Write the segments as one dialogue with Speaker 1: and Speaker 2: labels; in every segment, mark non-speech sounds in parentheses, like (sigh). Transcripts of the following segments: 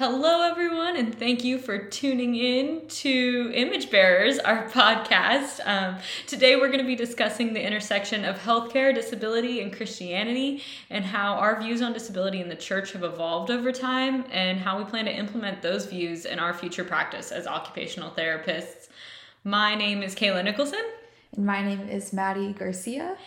Speaker 1: Hello, everyone, and thank you for tuning in to Image Bearers, our podcast. Um, today, we're going to be discussing the intersection of healthcare, disability, and Christianity, and how our views on disability in the church have evolved over time, and how we plan to implement those views in our future practice as occupational therapists. My name is Kayla Nicholson.
Speaker 2: And my name is Maddie Garcia.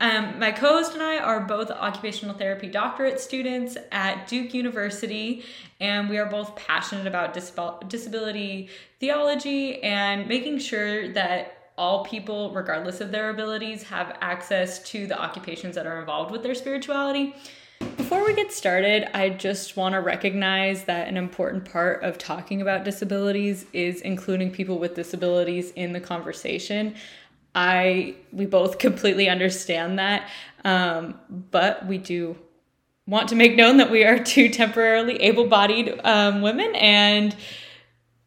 Speaker 1: Um, my co host and I are both occupational therapy doctorate students at Duke University, and we are both passionate about disability theology and making sure that all people, regardless of their abilities, have access to the occupations that are involved with their spirituality. Before we get started, I just want to recognize that an important part of talking about disabilities is including people with disabilities in the conversation. I we both (laughs) completely understand that, um, but we do want to make known that we are (laughs) two temporarily able-bodied um, women, and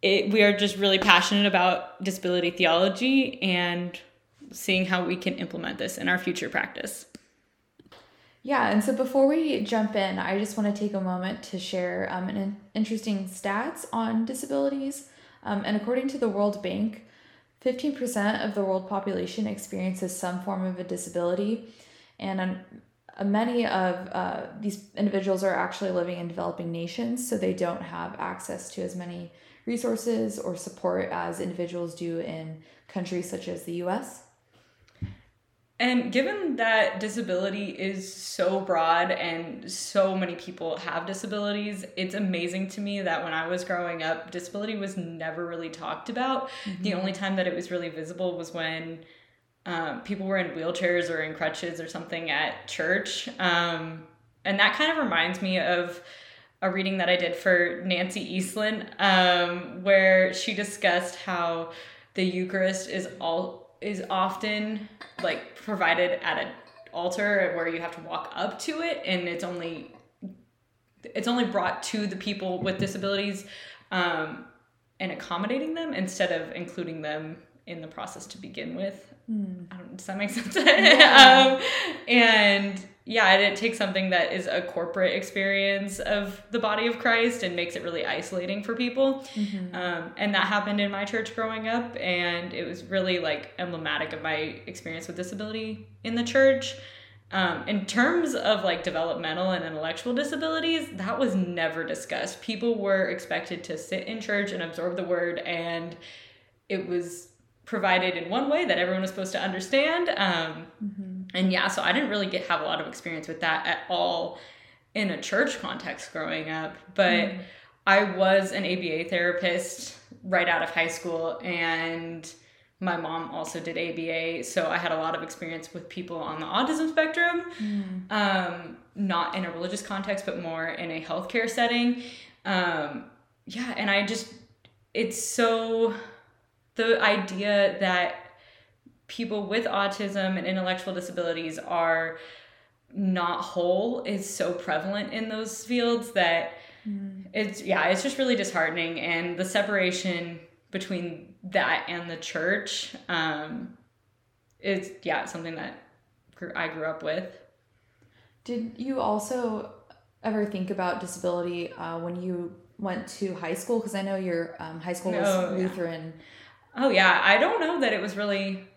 Speaker 1: it, we are just really passionate about disability theology and seeing how we can implement this in our future practice.
Speaker 2: Yeah, and so before we jump in, I just want to take a moment to share um, an interesting stats on disabilities. Um, and according to the World Bank, 15% of the world population experiences some form of a disability, and uh, many of uh, these individuals are actually living in developing nations, so they don't have access to as many resources or support as individuals do in countries such as the US.
Speaker 1: And given that disability is so broad and so many people have disabilities, it's amazing to me that when I was growing up, disability was never really talked about. Mm-hmm. The only time that it was really visible was when um, people were in wheelchairs or in crutches or something at church. Um, and that kind of reminds me of a reading that I did for Nancy Eiesland, um, where she discussed how the Eucharist is all is often like provided at an altar where you have to walk up to it and it's only it's only brought to the people with disabilities um, and accommodating them instead of including them in the process to begin with. Mm. does that make sense? (laughs) Yeah. um, and yeah, it takes something that is a corporate experience of the body of Christ and makes it really isolating for people. Mm-hmm. Um, and that happened in my church growing up, and it was really like emblematic of my experience with disability in the church. Um, in terms of like developmental and intellectual disabilities, that was never discussed. People were expected to sit in church and absorb the word, and it was provided in one way that everyone was supposed to understand. Um, mm-hmm and yeah, so I didn't really get have a lot of experience with that at all in a church context growing up, but mm. I was an ABA therapist right out of high school and my mom also did ABA, so I had a lot of experience with people on the autism spectrum, mm. um, not in a religious context, but more in a healthcare setting. Um, yeah, and I just, it's so, the idea that people with autism and intellectual disabilities are not whole is so prevalent in those fields that mm. it's yeah it's just really disheartening and the separation between that and the church um is yeah something that i grew up with
Speaker 2: did you also ever think about disability uh, when you went to high school because i know your um, high school was oh, lutheran
Speaker 1: yeah. Oh yeah i don't know that it was really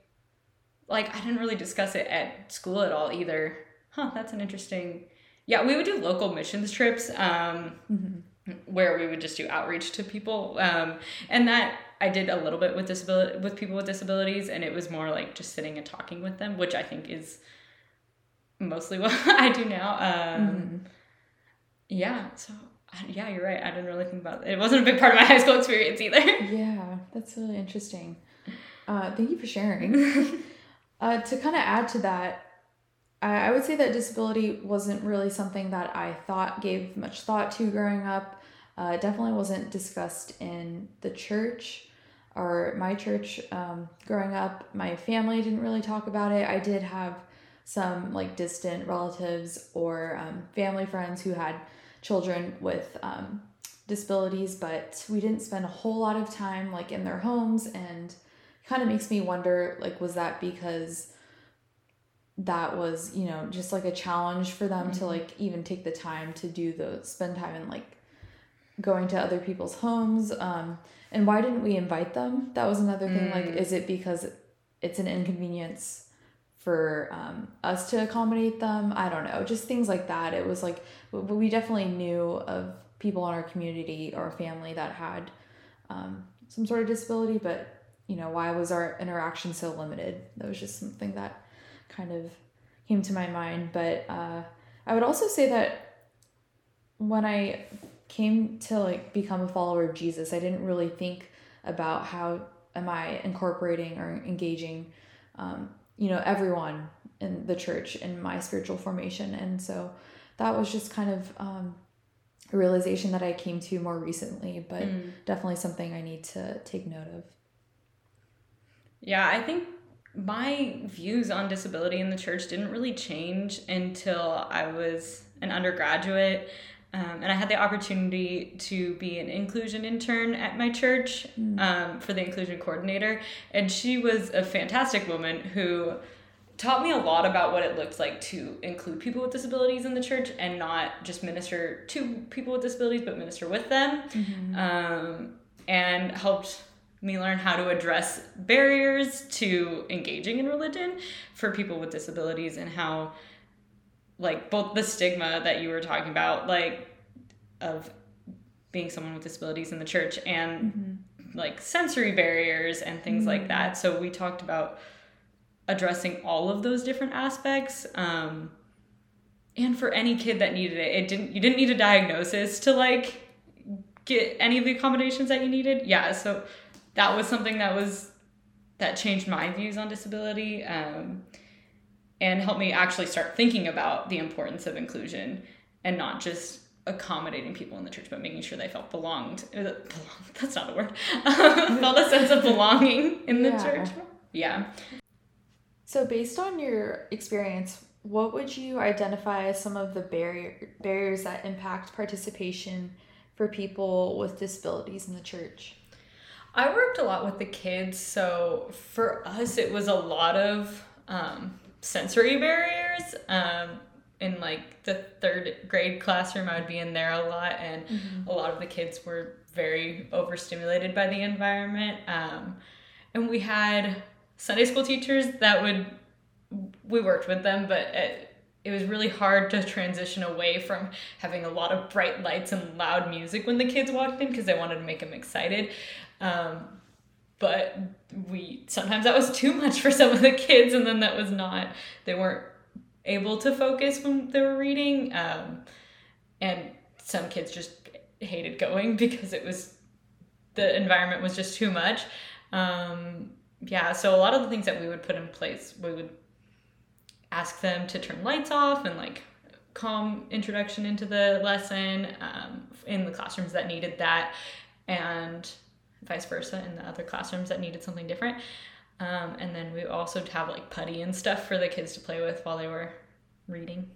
Speaker 1: like I didn't really discuss it at school at all either. Huh, that's an interesting. Yeah, we would do local missions trips um, mm-hmm. where we would just do outreach to people, um, and that I did a little bit with disability with people with disabilities, and it was more like just sitting and talking with them, which I think is mostly (laughs) what I do now. Um, mm-hmm. Yeah, so (laughs) yeah, you're right. I didn't really think about it. It wasn't a big part of my (laughs) high school experience either.
Speaker 2: Yeah, that's really interesting. Uh, thank you for sharing. (laughs) Uh, to kind of add to that, I, I would say that disability wasn't really something that I thought gave much thought to growing up. Uh, definitely wasn't discussed in the church or my church um, growing up. My family didn't really talk about it. I did have some like distant relatives or um, family friends who had children with um, disabilities, but we didn't spend a whole lot of time like in their homes and kind of makes me wonder like was that because that was you know just like a challenge for them mm-hmm. to like even take the time to do the spend time and like going to other people's homes um, and why didn't we invite them that was another thing like
Speaker 1: Mm.
Speaker 2: is it because it's an inconvenience for um, us to accommodate them. I don't know just things like that. It was like we definitely knew of people in our community or family that had um, some sort of disability but you know why was our interaction so limited? That was just something that kind of came to my mind. But uh, i would also say that when i came to like become a follower of jesus i didn't really think about how am i incorporating or engaging um, you know everyone in the church in my spiritual formation and so that was just kind of um, a realization that i came to more recently but
Speaker 1: Mm.
Speaker 2: definitely something i need to take note of
Speaker 1: Yeah, I think my views on disability in the church didn't really change until I was an undergraduate. Um, and I had the opportunity to be an inclusion intern at my church um, for the inclusion coordinator. And she was a fantastic woman who taught me a lot about what it looked like to include people with disabilities in the church and not just minister to people with disabilities, but minister with them. Um, and helped me learn how to address barriers to engaging in religion for people with disabilities and how like both the stigma that you were talking about like of being someone with disabilities in the church and like sensory barriers and things like that. So we talked about addressing all of those different aspects um, and for any kid that needed it it didn't you didn't need a diagnosis to like get any of the accommodations that you needed. Yeah so that was something that was that changed my views on disability um, and helped me actually start thinking about the importance of inclusion and not just accommodating people in the church but making sure they felt belonged uh, (laughs) that's not a word (laughs) felt a sense of belonging in the
Speaker 2: Yeah.
Speaker 1: church yeah
Speaker 2: So, based on your experience, what would you identify as some of the barrier barriers that impact participation for people with disabilities in the church?
Speaker 1: I worked a lot with the kids, so for us, it was a lot of um, sensory barriers. Um, in like the third grade classroom, I would be in there a lot, and a lot of the kids were very overstimulated by the environment. Um, and we had Sunday school teachers that would, we worked with them, but it, it was really hard to transition away from having a lot of bright lights and loud music when the kids walked in because they wanted to make them excited. Um, but we sometimes that was too much for some of the kids, and then that was not, they weren't able to focus when they were reading. Um, and some kids just hated going (laughs) because it was, the environment was just too much. Um, yeah, so a lot of the things that we would put in place, we would ask them to turn lights off and like calm introduction into the lesson um, in the classrooms that needed that, and vice versa in the other classrooms that needed something different. Um, and then we also have like putty and stuff for the kids to play with while they were reading.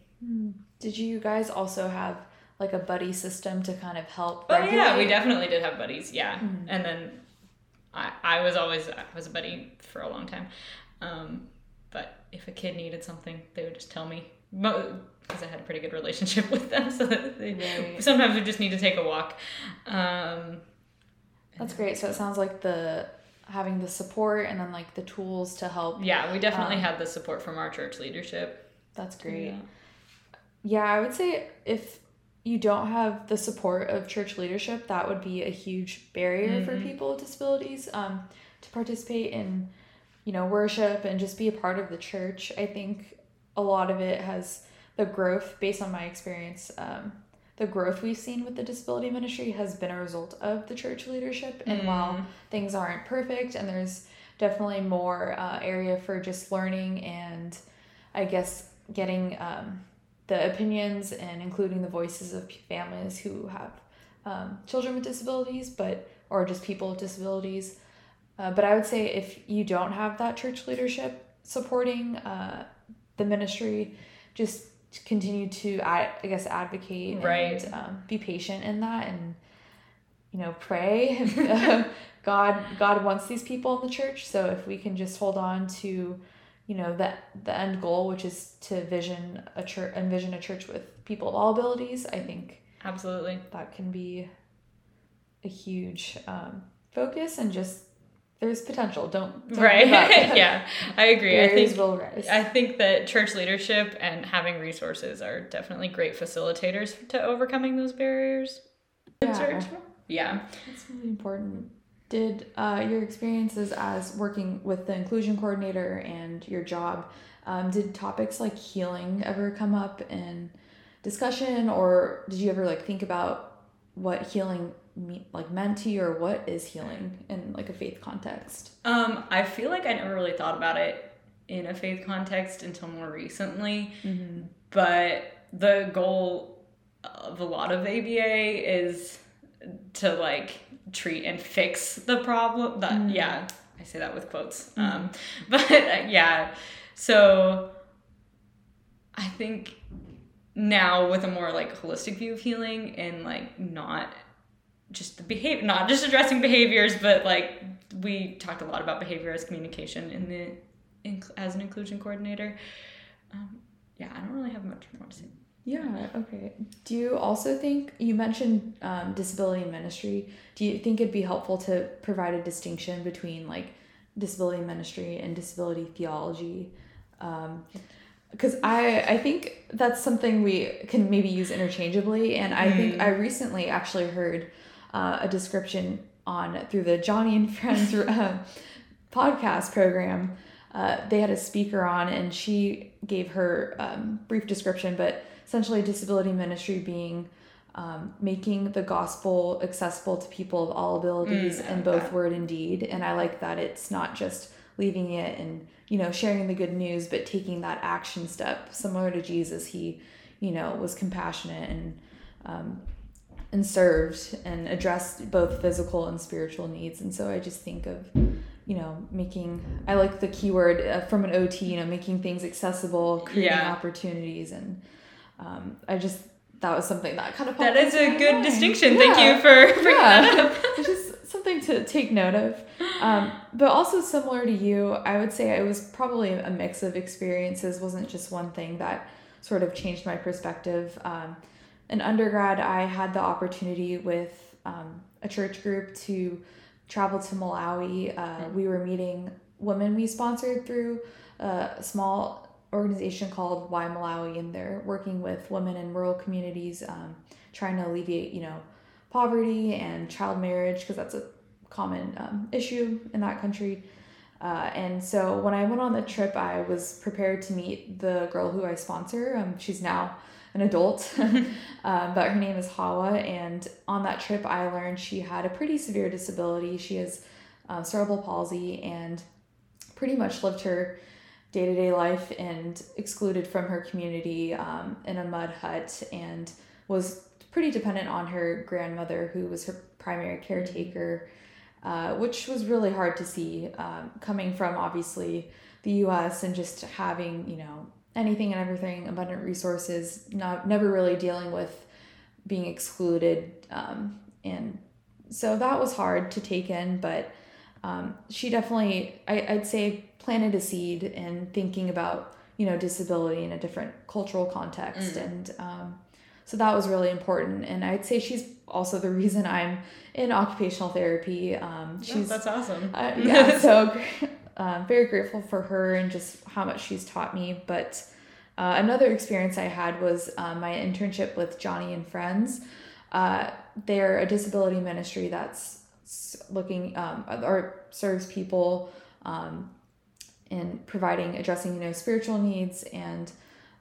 Speaker 2: Did you guys also have like a buddy system to kind of help?
Speaker 1: Oh yeah, we definitely did have buddies. Yeah, and then I I was always I was a buddy for a long time. Um, but if a kid needed something, they would just tell me because I had a pretty good relationship (laughs) with them. So they,
Speaker 2: Right.
Speaker 1: sometimes we just need to take a walk. Um,
Speaker 2: That's great. So it sounds like the having the support and then like the tools to help.
Speaker 1: yeah, we definitely
Speaker 2: Um,
Speaker 1: had the support from our church leadership.
Speaker 2: That's great.
Speaker 1: Yeah.
Speaker 2: Yeah, I would say if you don't have the support of church leadership, that would be a huge barrier for
Speaker 1: Mhm.
Speaker 2: people with disabilities um, to participate in, you know, worship and just be a part of the church. I think a lot of it has the growth, based on my experience, um, the growth we've seen with the disability ministry has been a result of the church leadership. And while
Speaker 1: Mm.
Speaker 2: things aren't perfect and there's definitely more uh, area for just learning and I guess getting um, the opinions and including the voices of families who have um, children with disabilities, but or just people with disabilities. Uh, but I would say if you don't have that church leadership supporting uh, the ministry, just continue to ad- I guess advocate
Speaker 1: Right.
Speaker 2: and um, be patient in that and you know pray. (laughs) God God wants these people in the church, so if we can just hold on to you know the the end goal which is to vision a church envision a church with people of all abilities i think
Speaker 1: Absolutely.
Speaker 2: that can be a huge um, focus and just there's potential. Don't, don't
Speaker 1: right. (laughs) yeah, I agree. I
Speaker 2: Barriers
Speaker 1: think
Speaker 2: will rise.
Speaker 1: I think that church leadership and having resources are definitely great facilitators to overcoming those barriers. in
Speaker 2: Yeah.
Speaker 1: church. Yeah.
Speaker 2: That's really important. Did uh, your experiences as working with the inclusion coordinator and your job, um, did topics like healing ever come up in discussion, or did you ever like think about what healing me- like meant to you, or what is healing in like a faith context?
Speaker 1: Um, I feel like I never really thought about it in a faith context until more recently.
Speaker 2: Mm-hmm.
Speaker 1: But the goal of a lot of ABA is to like treat and fix the problem. That
Speaker 2: Mm.
Speaker 1: yeah, I say that with quotes. Um, (laughs) but yeah, so I think now with a more like holistic view of healing and like not just the behavior, not just addressing behaviors, but like we talked a lot about behavior as communication in the in, as an inclusion coordinator. Um, yeah, I don't really have much more to say.
Speaker 2: Yeah, okay. Do you also think you mentioned um, disability ministry? Do you think it'd be helpful to provide a distinction between like disability ministry and disability theology? Because I I think that's something we can maybe use interchangeably, and I think I recently actually heard uh, a description on through the Joni and Friends (laughs) uh, podcast program. Uh, they had a speaker on, and she gave her um, brief description, but essentially, disability ministry being um, making the gospel accessible to people of all abilities
Speaker 1: Mm,
Speaker 2: in both word and deed. And I like that it's not just leaving it and you know sharing the good news, but taking that action step. Similar to Jesus, he you know was compassionate and um, and served and addressed both physical and spiritual needs. And so I just think of, you know, making, I like the keyword uh, from an OT, you know, making things accessible, creating
Speaker 1: Yeah.
Speaker 2: opportunities. And um, I just, that was something that kind of
Speaker 1: That is a good
Speaker 2: mind.
Speaker 1: distinction. Thank you for bringing
Speaker 2: Yeah.
Speaker 1: that up. (laughs)
Speaker 2: It's just something to take note of. Um, but also similar to you, I would say it was probably a mix of experiences, wasn't just one thing that sort of changed my perspective. Um, in undergrad, I had the opportunity with um, a church group to travel to Malawi. Uh, we were meeting women we sponsored through a small organization called Why Malawi, and they're working with women in rural communities, um, trying to alleviate, you know, poverty and child marriage because that's a common um, issue in that country. Uh, and so when I went on the trip, I was prepared to meet the girl who I sponsor. Um, she's now an adult, (laughs) (laughs) um, but her name is Hawa. And on that trip, I learned she had a pretty severe disability. She has uh, cerebral palsy and pretty much lived her day to day life and excluded from her community um, in a mud hut and was pretty dependent on her grandmother, who was her primary caretaker, uh, which was really hard to see um, coming from obviously the US and just having, you know, anything and everything, abundant resources, not never really dealing with being excluded. Um, and so that was hard to take in, but um, she definitely, I, I'd say, planted a seed in thinking about, you know, disability in a different cultural context. And um, so that was really important. And I'd say she's also the (laughs) reason I'm in occupational therapy. Um,
Speaker 1: Yeah,
Speaker 2: she's
Speaker 1: that's awesome.
Speaker 2: uh, yeah, so (laughs) (laughs) um, very grateful for her and just how much she's taught me. But uh, another experience I had was uh, my internship with Joni and Friends. Uh, they're a disability ministry that's looking um, or serves people um, in providing addressing you know spiritual needs and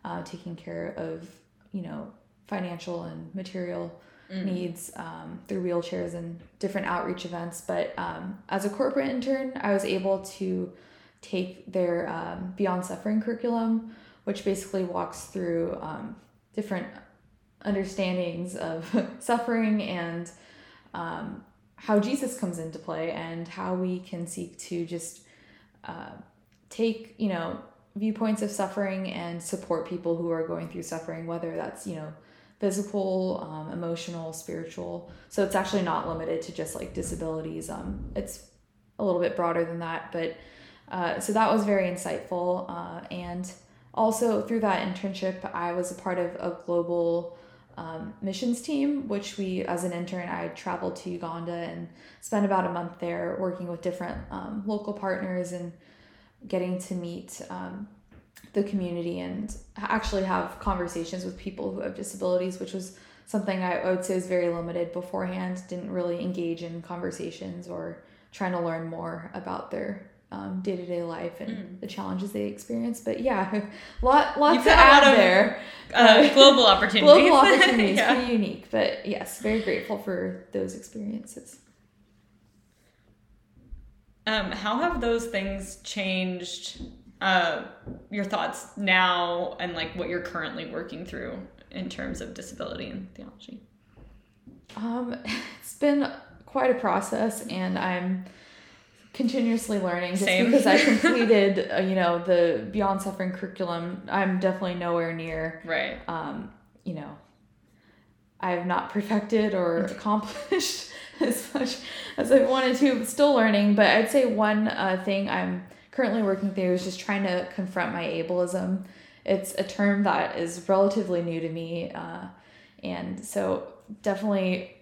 Speaker 2: uh, taking care of you know financial and material needs um, through wheelchairs and different outreach events. But um, as a corporate intern, I was able to take their um, Beyond Suffering curriculum, which basically walks through um, different understandings of (laughs) suffering and um, how Jesus comes into play and how we can seek to just uh, take, you know, viewpoints of suffering and support people who are going through suffering, whether that's, you know, physical, um, emotional, spiritual. So it's actually not limited to just like disabilities. Um, it's a little bit broader than that, but uh, so that was very insightful. Uh, and also through that internship, I was a part of a global um, missions team, which we, as an intern, I traveled to Uganda and spent about a month there working with different um, local partners and getting to meet um, the community and actually have conversations with people who have disabilities, which was something I, would say is very limited beforehand. Didn't really engage in conversations or trying to learn more about their day to day life and mm. the challenges they experience. But yeah, (laughs) lot lots to add of, there.
Speaker 1: Uh, (laughs) global opportunities.
Speaker 2: global opportunities, (laughs) yeah. pretty unique. But yes, very grateful for those experiences.
Speaker 1: Um, how have those things changed uh, your thoughts now and like what you're currently working through in terms of disability and theology?
Speaker 2: Um, (laughs) it's been quite a process, and I'm continuously learning just Same. because I (laughs) completed, uh, you know, the Beyond Suffering curriculum. I'm definitely nowhere near.
Speaker 1: Right.
Speaker 2: Um, you know, I have not perfected or (laughs) accomplished as much as I wanted to. But still learning, but I'd say one uh, thing I'm currently working through is just trying to confront my ableism. It's a term that is relatively new to me, uh, and so definitely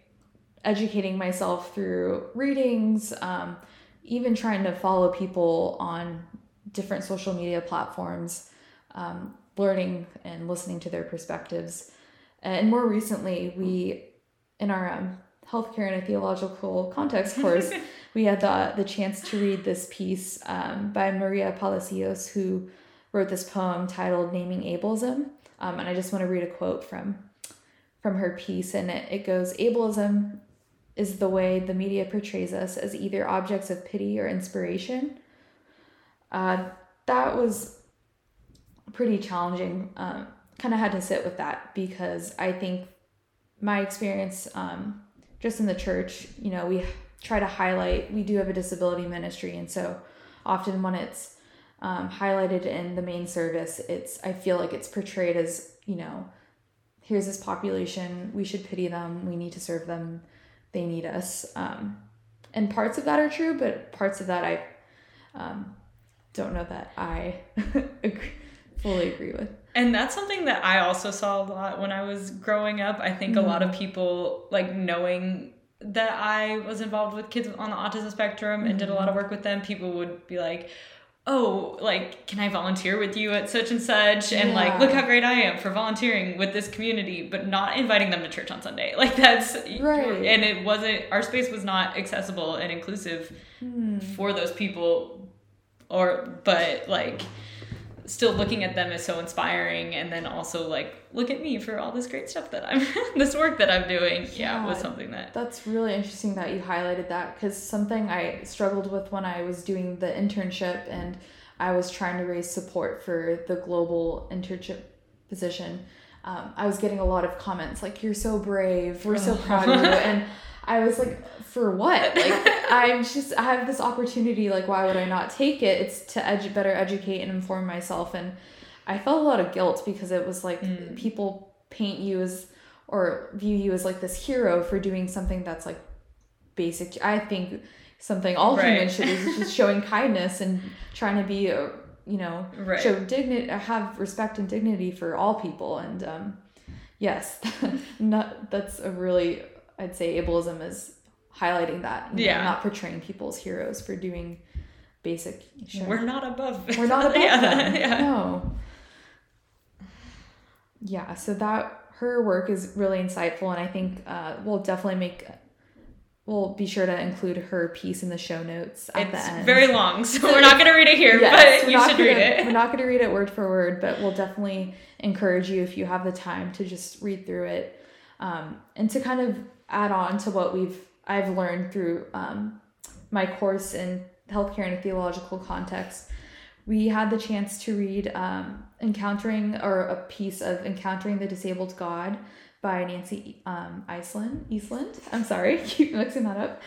Speaker 2: educating myself through readings. Um, even trying to follow people on different social media platforms, um, learning and listening to their perspectives. And more recently, we, in our um, healthcare in a theological context course, (laughs) we had the, the chance to read this piece um, by Maria Palacios, who wrote this poem titled Naming Ableism. Um, and I just want to read a quote from from her piece, and it, it goes Ableism is the way the media portrays us as either objects of pity or inspiration. Uh, that was pretty challenging. Um, kind of had to sit with that because I think my experience um, just in the church, you know, we try to highlight, we do have a disability ministry. And so often when it's um, highlighted in the main service, it's, I feel like it's portrayed as, you know, here's this population, we should pity them, we need to serve them they need us. Um, and parts of that are true, but parts of that I um, don't know that I (laughs) agree, fully agree with.
Speaker 1: And that's something that I also saw a lot when I was growing up. I think mm-hmm. a lot of mm-hmm. people, like knowing that I was involved with kids on the autism spectrum and mm-hmm. did a lot of work with them, people would be like, oh, like, can I volunteer with you at such and such? And yeah. like, look how great I am for volunteering with this community, but not inviting them to church on Sunday. (laughs) Like, that's right. And it wasn't, our space was not accessible and inclusive hmm. for those people, or, but like, still looking at them is so inspiring. And then also like look at me for all this great stuff that i'm (laughs) this work that i'm doing. Yeah, yeah was something that
Speaker 2: that's really interesting that you highlighted that because something i struggled with when i was doing the internship and i was trying to raise support for the global internship position um, i was getting a lot of comments like you're so brave. We're so proud of you. And (laughs) I was like, for what? Like, (laughs) I'm just, I have this opportunity. Like, why would I not take it? It's to edu- better educate and inform myself. And I felt a lot of guilt because it was like mm. people paint you as, or view you as like this hero for doing something that's like basic. I think something all right. humans should is just showing (laughs) kindness and trying to be, a, you know, right. show dignity, have respect and dignity for all people. And, um, yes, (laughs) not, that's a really I'd say ableism is highlighting that. yeah. Know, not portraying people as heroes for doing basic.
Speaker 1: Sure. We're not above.
Speaker 2: We're not above (laughs) yeah. them. (laughs) Yeah. No. Yeah. So that her work is really insightful, and I think uh, we'll definitely make. We'll be sure to include her piece in the show notes at
Speaker 1: it's
Speaker 2: the end.
Speaker 1: very long, so we're (laughs) not going to read it here, yes, but you should
Speaker 2: gonna,
Speaker 1: read it.
Speaker 2: We're not going to read it word for word, but we'll definitely encourage you if you have the time to just read through it um, and to kind of add on to what we've I've learned through um, my course in healthcare in a theological context. We had the chance to read um, Encountering or a piece of Encountering the Disabled God by Nancy um, Iceland. Eastland. I'm sorry, (laughs) keep mixing that up.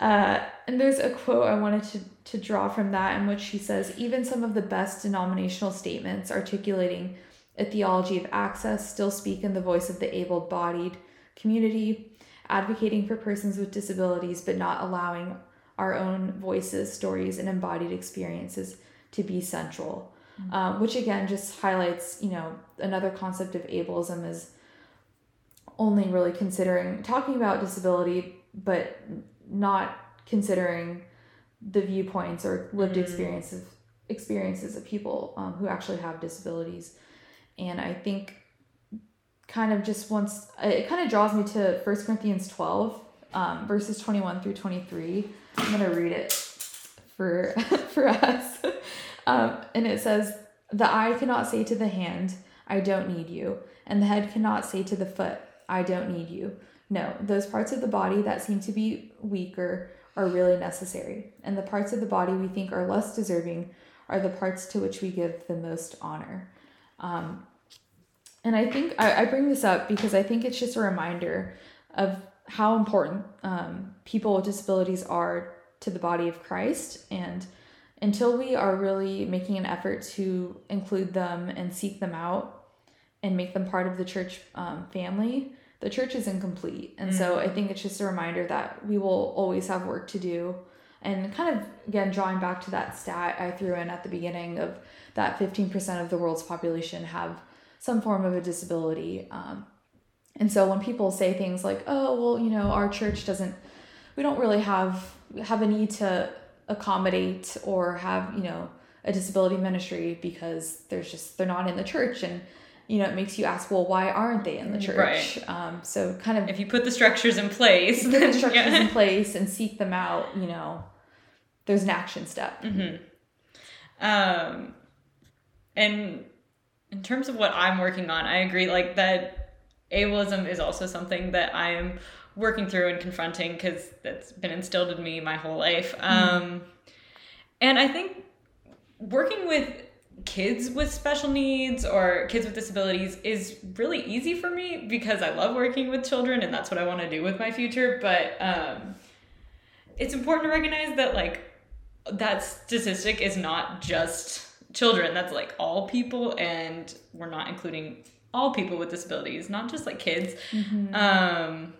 Speaker 2: Uh, and there's a quote I wanted to, to draw from that in which she says, even some of the best denominational statements articulating a theology of access still speak in the voice of the able bodied community advocating for persons with disabilities, but not allowing our own voices, stories, and embodied experiences to be central. Mm-hmm. Um, which again just highlights, you know, another concept of ableism is only really considering talking about disability, but not considering the viewpoints or lived
Speaker 1: Mm.
Speaker 2: experiences experiences of people um, who actually have disabilities. And I think kind of just wants it kind of draws me to 1 Corinthians 12 um, verses 21 through 23. I'm going to read it for (laughs) for us. Um, and it says, "The eye cannot say to the hand, I don't need you, and the head cannot say to the foot, I don't need you. No, those parts of the body that seem to be weaker are really necessary, and the parts of the body we think are less deserving are the parts to which we give the most honor." Um, and I think I, I bring this up because I think it's just a reminder of how important um, people with disabilities are to the body of Christ. And until we are really making an effort to include them and seek them out and make them part of the church um, family, the church is incomplete. And so I think it's just a reminder that we will always have work to do. And kind of, again, drawing back to that stat I threw in at the beginning of that 15% of the world's population have some form of a disability. Um, and so when people say things like, "Oh, well, you know, our church doesn't we don't really have have a need to accommodate or have, you know, a disability ministry because there's just they're not in the church and you know, it makes you ask, well, why aren't they in the church?
Speaker 1: Right.
Speaker 2: Um, so kind of
Speaker 1: If you put the structures in place,
Speaker 2: put the structures
Speaker 1: yeah.
Speaker 2: in (laughs) place and seek them out, you know, there's an action step.
Speaker 1: Um, and in terms of what I'm working on, I agree. Like that, ableism is also something that I am working through and confronting because that's been instilled in me my whole life. Um, and I think working with kids with special needs or kids with disabilities is really easy for me because I love working with children and that's what I want to do with my future. But um, it's important to recognize that like that statistic is not just children that's like all people and we're not including all people with disabilities not just like kids. Um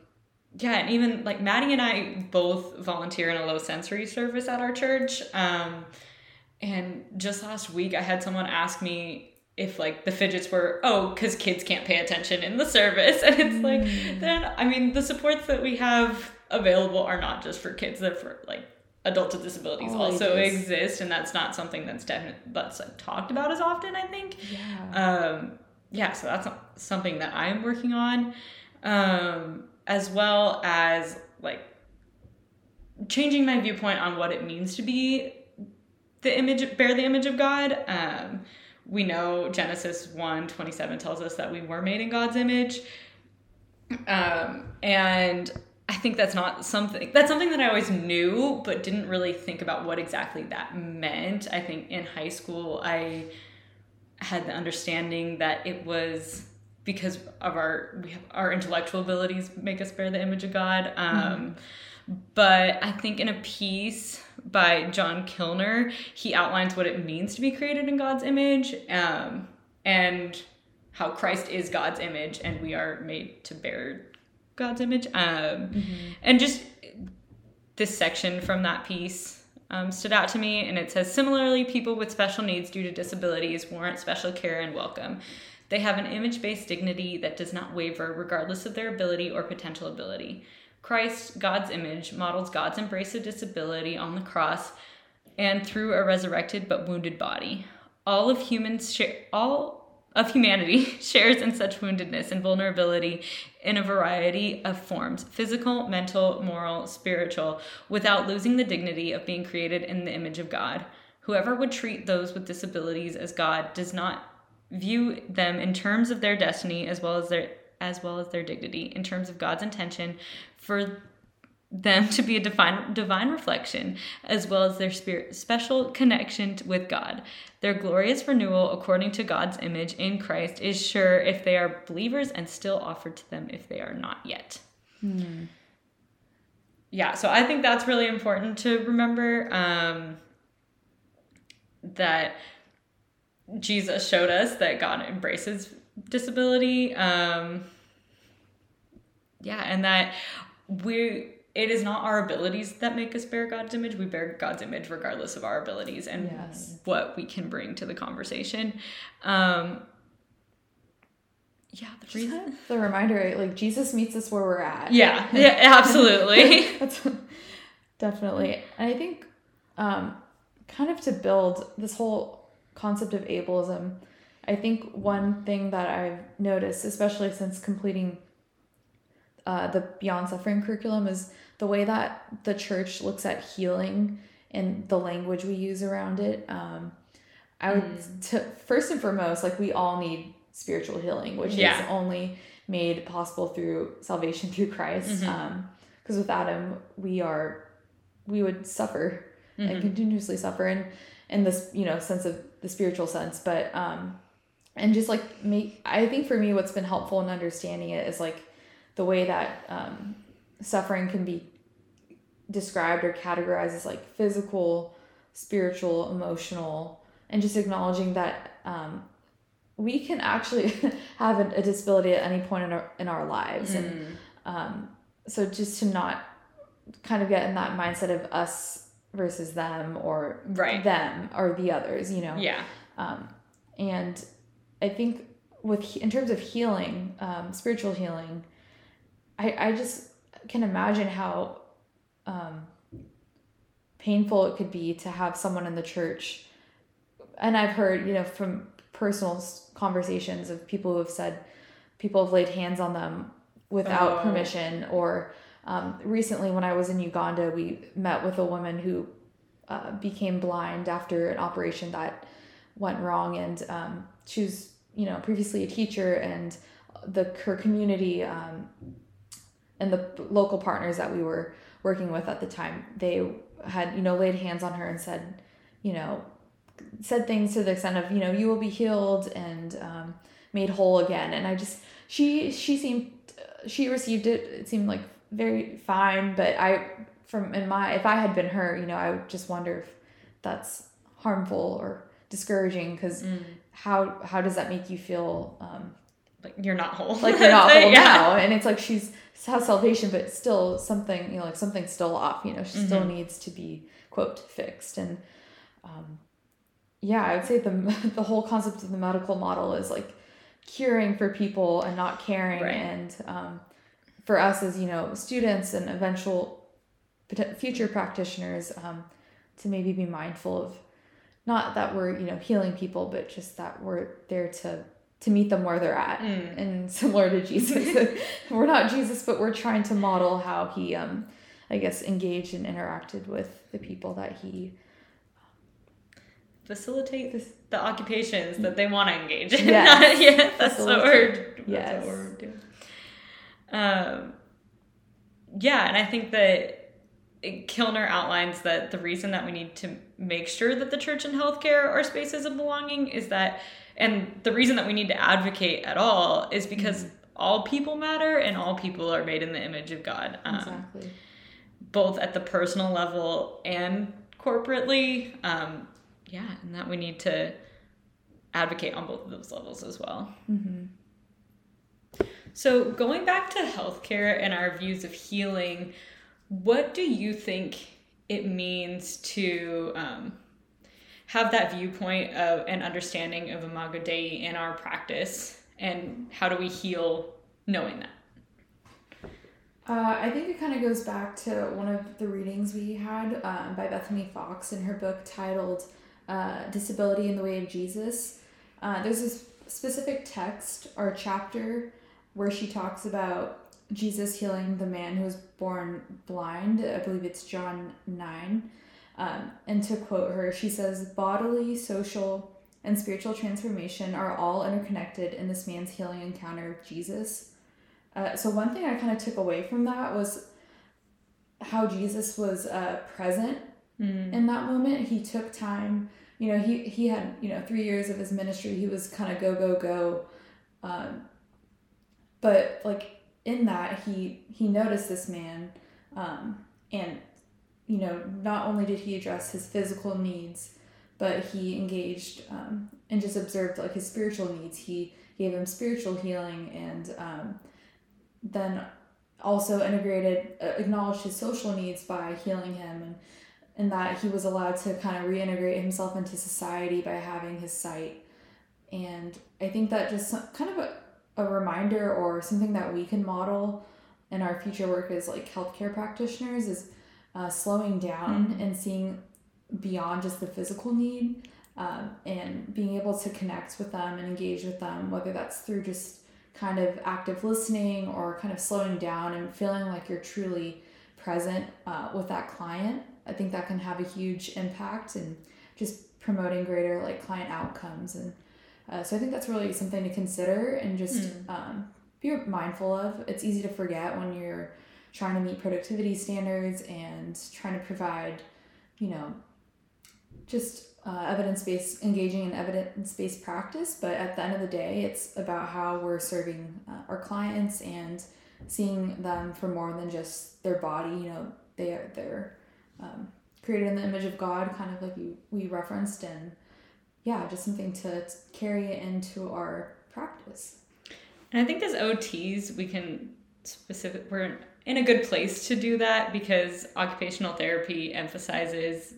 Speaker 1: yeah and even like maddie and i both volunteer in a low sensory service at our church um and just last week i had someone ask me if like the fidgets were oh because kids can't pay attention in the service (laughs) and it's like then i mean the supports that we have available are not just for kids they're for like adults with disabilities
Speaker 2: All
Speaker 1: also exist and that's not something that's definitely that's like talked about as often i think.
Speaker 2: Yeah.
Speaker 1: um yeah so that's something that i'm working on um as well as like changing my viewpoint on what it means to be the image bear the image of god. Um we know genesis 1 27 tells us that we were made in god's image. Um and i think that's not something that's something that i always knew but didn't really think about what exactly that meant i think in high school i had the understanding that it was because of our we have our intellectual abilities make us bear the image of God. Um, But I think in a piece by John Kilner, he outlines what it means to be created in God's image, um, and how Christ is God's image, and we are made to bear God's image. Um, And just this section from that piece um, stood out to me, and it says similarly, people with special needs due to disabilities warrant special care and welcome. They have an image based dignity that does not waver regardless of their ability or potential ability. Christ, God's image, models God's embrace of disability on the cross and through a resurrected but wounded body. All of humans share all of humanity (laughs) shares in such woundedness and vulnerability in a variety of forms physical, mental, moral, spiritual without losing the dignity of being created in the image of God. Whoever would treat those with disabilities as God does not view them in terms of their destiny as well as their as well as their dignity in terms of God's intention for them to be a divine divine reflection as well as their spirit special connection with God. Their glorious renewal according to God's image in Christ is sure if they are believers and still offered to them if they are not yet. Yeah, so I think that's really important to remember um, that Jesus showed us that God embraces disability. Um, yeah, and that we it is not our abilities that make us bear God's image. We bear God's image regardless of our abilities and
Speaker 2: Yes.
Speaker 1: what we can bring to the conversation. Um, yeah, the reason. Kind
Speaker 2: of the reminder, like Jesus meets us where we're at.
Speaker 1: Yeah, yeah, (laughs) absolutely. (laughs)
Speaker 2: That's definitely, and I think, um, kind of to build this whole concept of ableism. I think one thing that I've noticed, especially since completing uh, the Beyond Suffering curriculum, is the way that the church looks at healing and the language we use around it. Um, I would, mm. to, first and foremost, like we all need spiritual healing, which yeah. is only made possible through salvation through Christ. Because mm-hmm. um, without Him, we are we would suffer mm-hmm. and continuously suffer, and in this you know sense of the spiritual sense. But um, and just like make I think for me, what's been helpful in understanding it is like the way that um, suffering can be described or categorized as like physical, spiritual, emotional, and just acknowledging that um, we can actually (laughs) have a, a, disability at any point in our in our lives, mm. and um, so just to not kind of get in that mindset of us versus them or
Speaker 1: right.
Speaker 2: them or the others, you know.
Speaker 1: Yeah.
Speaker 2: Um, and I think with in terms of healing, um, spiritual healing, I I just can imagine how um, painful it could be to have someone in the church. And I've heard, you know, from personal conversations of people who have said people have laid hands on them without oh. permission. Or um, recently when i was in uganda we met with a woman who uh, became blind after an operation that went wrong. And um, she was you know previously a teacher and the her community um, and the local partners that we were working with at the time they had you know laid hands on her and said you know said things to the extent of you know you will be healed and um, made whole again and i just she she seemed she received it it seemed like very fine but i from in my if i had been her you know i would just wonder if that's harmful or discouraging because mm. how how does that make you feel um,
Speaker 1: like you're not whole
Speaker 2: like you're not (laughs) whole yeah. now and it's like she's has salvation but still something you know like something's still off you know she mm-hmm. still needs to be quote fixed and um, yeah, I would say the (laughs) the whole concept of the medical model is like curing for people and not caring, right. and um, for us as you know students and eventual future practitioners um, to maybe be mindful of not that we're you know healing people, but just that we're there to to meet them where they're at, mm. and similar to Jesus, (laughs) (laughs) we're not Jesus, but we're trying to model how he um, I guess engaged and interacted with the people that he
Speaker 1: facilitate this, the occupations that they want to engage in. Yes. (laughs) yeah, that's the word. Yes. That's what we're doing. Um, yeah, and I think that Kilner outlines that the reason that we need to make sure that the church and healthcare are spaces of belonging is that, and the reason that we need to advocate at all is because mm-hmm. all people matter and all people are made in the image of God.
Speaker 2: Um, exactly.
Speaker 1: Both at the personal level and corporately. Um, yeah, and that we need to advocate on both of those levels as well.
Speaker 2: Mm-hmm.
Speaker 1: So, going back to healthcare and our views of healing, what do you think it means to um, have that viewpoint of an understanding of Imago Dei in our practice? And how do we heal knowing that?
Speaker 2: Uh, I think it kind of goes back to one of the readings we had um, by Bethany Fox in her book titled uh, disability in the way of Jesus. Uh, there's a specific text or chapter where she talks about Jesus healing the man who was born blind. I believe it's John 9. Um, and to quote her, she says, bodily, social, and spiritual transformation are all interconnected in this man's healing encounter with Jesus. Uh, so, one thing I kind of took away from that was how Jesus was uh, present mm. in that moment. He took time. You know, he he had you know three years of his ministry. He was kind of go go go, um, but like in that he he noticed this man, um, and you know not only did he address his physical needs, but he engaged um, and just observed like his spiritual needs. He gave him spiritual healing and um, then also integrated uh, acknowledged his social needs by healing him and and that he was allowed to kind of reintegrate himself into society by having his sight and i think that just kind of a reminder or something that we can model in our future work as like healthcare practitioners is uh, slowing down mm-hmm. and seeing beyond just the physical need um, and being able to connect with them and engage with them, whether that's through just kind of active listening or kind of slowing down and feeling like you're truly present uh, with that client. I think that can have a huge impact and just promoting greater like client outcomes. And uh, so I think that's really something to consider and just mm. um, be mindful of. It's easy to forget when you're trying to meet productivity standards and trying to provide, you know, just uh, evidence based, engaging in evidence based practice. But at the end of the day, it's about how we're serving uh, our clients and seeing them for more than just their body. You know, they are they're um, created in the image of God, kind of like you we referenced, and yeah, just something to, carry it into our practice.
Speaker 1: And I think as OTs, we can specific we're in a good place to do that because occupational therapy emphasizes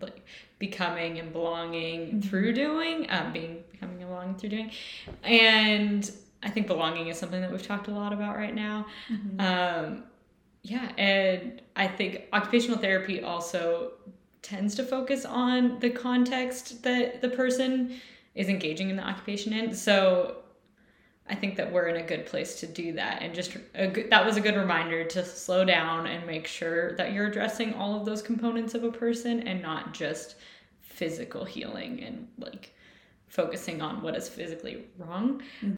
Speaker 1: like becoming and belonging mm-hmm. through doing, um, being becoming and belonging through doing, and I think belonging is something that we've talked a lot about right now. Mm-hmm. Um, yeah, and I think occupational therapy also tends to focus on the context that the person is engaging in the occupation in. So I think that we're in a good place to do that. And just good, that was a good reminder to slow down and make sure that you're addressing all of those components of a person and not just physical healing and like focusing on what is physically wrong. Mm-hmm.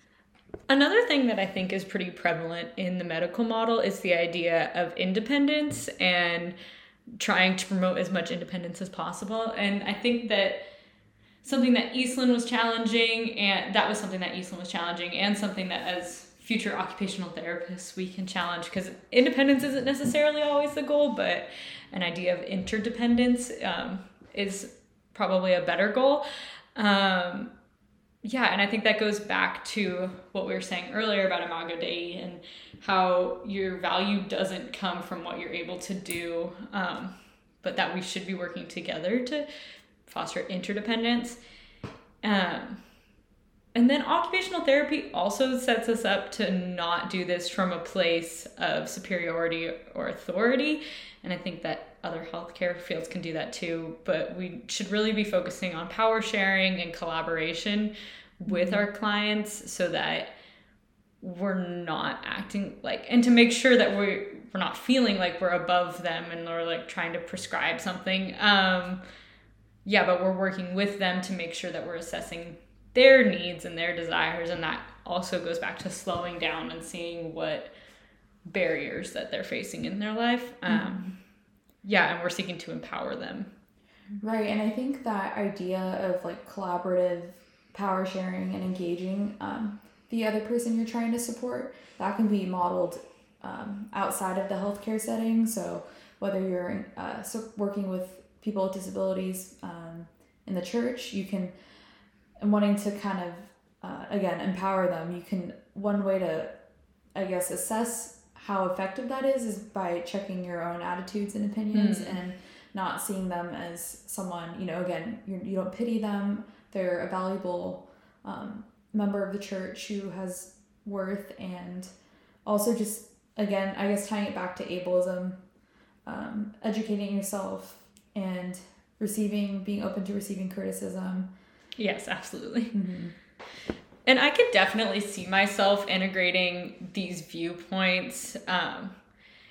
Speaker 1: Another thing that I think is pretty prevalent in the medical model is the idea of independence and trying to promote as much independence as possible. And I think that something that Eiesland was challenging, and that was something that Eiesland was challenging, and something that as future occupational therapists we can challenge because independence isn't necessarily always the goal, but an idea of interdependence um, is probably a better goal. Um, yeah, and I think that goes back to what we were saying earlier about Imago Dei and how your value doesn't come from what you're able to do, um, but that we should be working together to foster interdependence. Um, and then occupational therapy also sets us up to not do this from a place of superiority or authority. And I think that other healthcare fields can do that too. But we should really be focusing on power sharing and collaboration with mm-hmm. our clients so that we're not acting like and to make sure that we're we're not feeling like we're above them and we're like trying to prescribe something um yeah, but we're working with them to make sure that we're assessing their needs and their desires. And that also goes back to slowing down and seeing what barriers that they're facing in their life. Um, mm-hmm. Yeah, and we're seeking to empower them.
Speaker 2: Right. And I think that idea of like collaborative power sharing and engaging um, the other person you're trying to support, that can be modeled um, outside of the healthcare setting. So whether you're uh, so working with people with disabilities um, in the church. You can, and wanting to kind of, uh, again, empower them, you can, one way to, I guess, assess how effective that is is by checking your own attitudes and opinions mm. and not seeing them as someone, you know, again, you do not pity them. They're a valuable um, member of the church who has worth and also just, again, I guess tying it back to ableism, um, educating yourself and receiving, being open to receiving criticism.
Speaker 1: Yes, absolutely. Mm-hmm. And I could definitely see myself integrating these viewpoints um,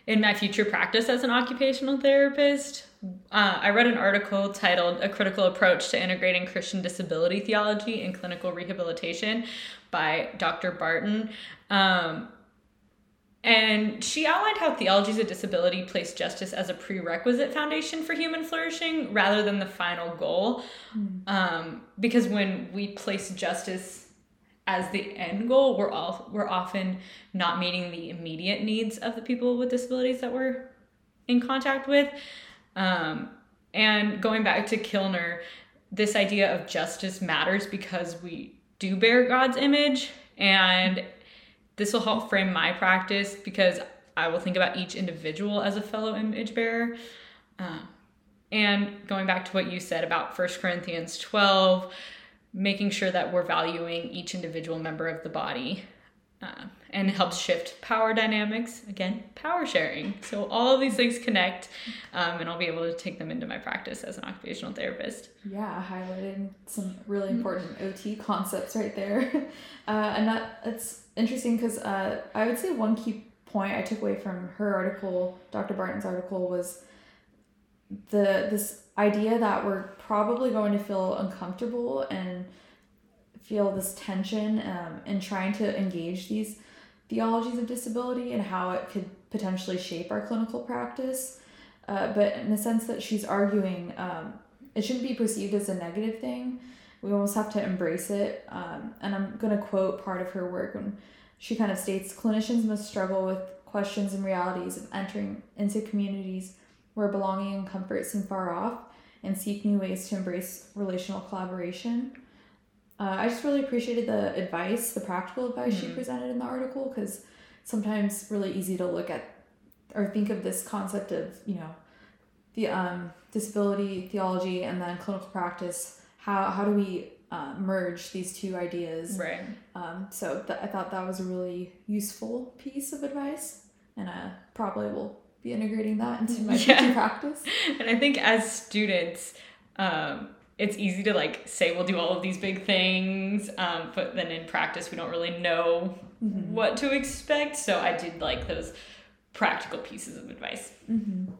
Speaker 1: in my future practice as an occupational therapist. Uh, I read an article titled A Critical Approach to Integrating Christian Disability Theology in Clinical Rehabilitation by Dr. Barton. Um, and she outlined how theologies of disability place justice as a prerequisite foundation for human flourishing rather than the final goal. Mm. Um, because when we place justice as the end goal, we're all we're often not meeting the immediate needs of the people with disabilities that we're in contact with. Um, and going back to Kilner, this idea of justice matters because we do bear God's image and this will help frame my practice because I will think about each individual as a fellow image bearer. Uh, and going back to what you said about 1 Corinthians 12, making sure that we're valuing each individual member of the body uh, and it helps shift power dynamics. Again, power sharing. So all of these things connect, um, and I'll be able to take them into my practice as an occupational therapist.
Speaker 2: Yeah, highlighting some really important OT concepts right there. (laughs) Uh, and that it's interesting because uh, I would say one key point I took away from her article, Dr. Barton's article, was the this idea that we're probably going to feel uncomfortable and feel this tension um, in trying to engage these theologies of disability and how it could potentially shape our clinical practice. Uh, but in the sense that she's arguing, um, it shouldn't be perceived as a negative thing. We almost have to embrace it. Um, and I'm going to quote part of her work when she kind of states clinicians must struggle with questions and realities of entering into communities where belonging and comfort seem far off and seek new ways to embrace relational collaboration. Uh, I just really appreciated the advice, the practical advice mm-hmm. she presented in the article, because sometimes really easy to look at or think of this concept of you know the um, disability theology and then clinical practice. How how do we uh, merge these two ideas?
Speaker 1: Right.
Speaker 2: Um, so th- I thought that was a really useful piece of advice, and I probably will be integrating that into my (laughs) yeah. teaching practice.
Speaker 1: And I think as students. Um, it's easy to like say we'll do all of these big things, um, but then in practice we don't really know mm-hmm. what to expect. So I did like those practical pieces of advice. Mm-hmm.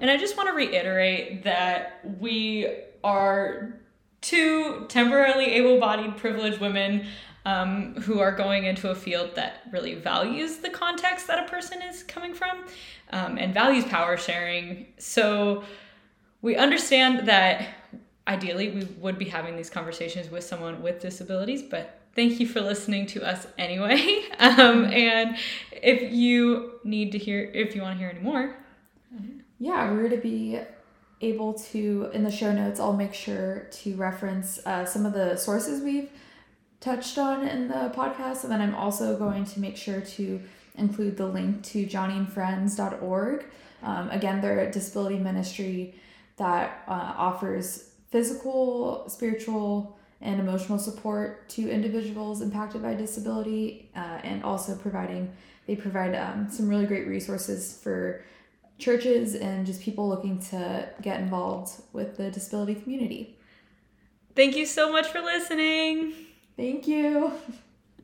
Speaker 1: And I just want to reiterate that we are two temporarily able bodied privileged women um, who are going into a field that really values the context that a person is coming from um, and values power sharing. So we understand that ideally we would be having these conversations with someone with disabilities, but thank you for listening to us anyway. (laughs) Um, and if you need to hear, if you want to hear any more,
Speaker 2: yeah, we're to be able to in the show notes. I'll make sure to reference uh, some of the sources we've touched on in the podcast, and then I'm also going to make sure to include the link to joniandfriends.org. Um, again, they're a disability ministry that uh, offers physical, spiritual, and emotional support to individuals impacted by disability, uh, and also providing they provide um, some really great resources for churches and just people looking to get involved with the disability community.
Speaker 1: Thank you so much for listening.
Speaker 2: Thank you. (laughs)